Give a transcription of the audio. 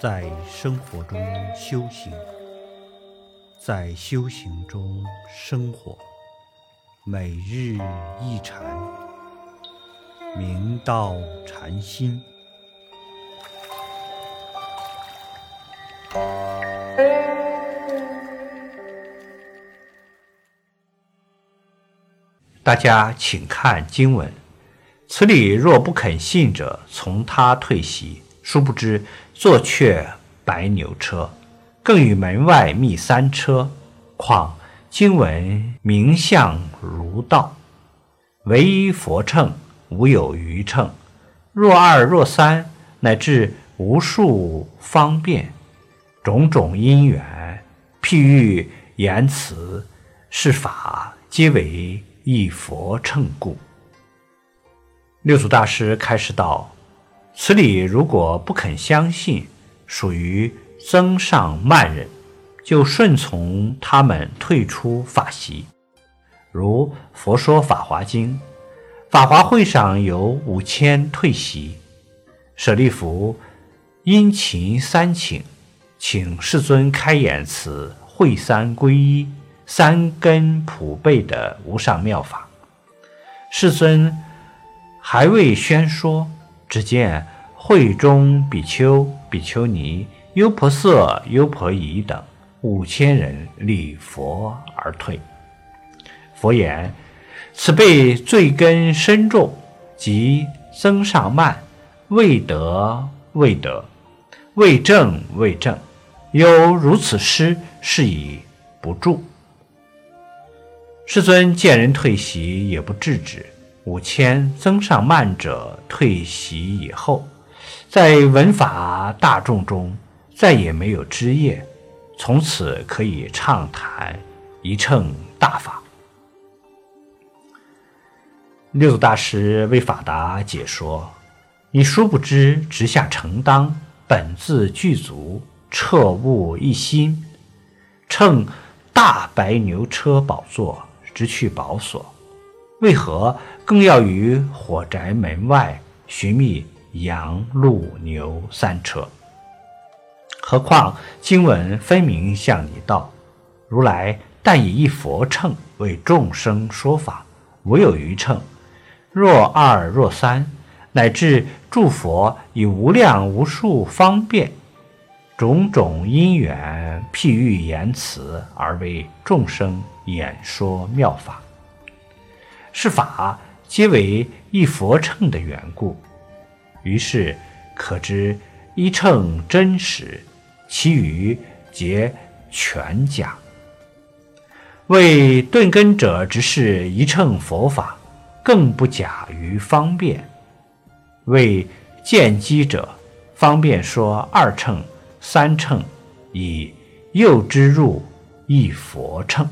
在生活中修行，在修行中生活，每日一禅，明道禅心。大家请看经文：此理若不肯信者，从他退席。殊不知，坐却白牛车，更与门外觅三车。况经闻名相如道，唯一佛乘，无有余乘。若二若三，乃至无数方便，种种因缘，譬喻言辞，是法皆为一佛乘故。六祖大师开始道。此理如果不肯相信，属于增上慢人，就顺从他们退出法席。如《佛说法华经》，法华会上有五千退席，舍利弗殷勤三请，请世尊开演此会三归一、三根普被的无上妙法。世尊还未宣说。只见会中比丘、比丘尼、优婆塞、优婆夷等五千人礼佛而退。佛言：“此辈罪根深重，即增上慢，未得未得，未正未正，有如此失，是以不住。”世尊见人退席，也不制止。五千增上慢者退席以后，在文法大众中再也没有枝叶，从此可以畅谈一乘大法。六祖大师为法达解说：“你殊不知，直下承当，本自具足，彻悟一心，乘大白牛车宝座，直去宝所。”为何更要于火宅门外寻觅羊、鹿、牛三车？何况经文分明向你道：如来但以一佛乘为众生说法，无有余乘。若二若三，乃至诸佛以无量无数方便种种因缘譬喻言辞，而为众生演说妙法。是法皆为一佛乘的缘故，于是可知一乘真实，其余皆全假。为顿根者，只是一乘佛法，更不假于方便；为见机者，方便说二乘、三乘，以诱之入一佛乘。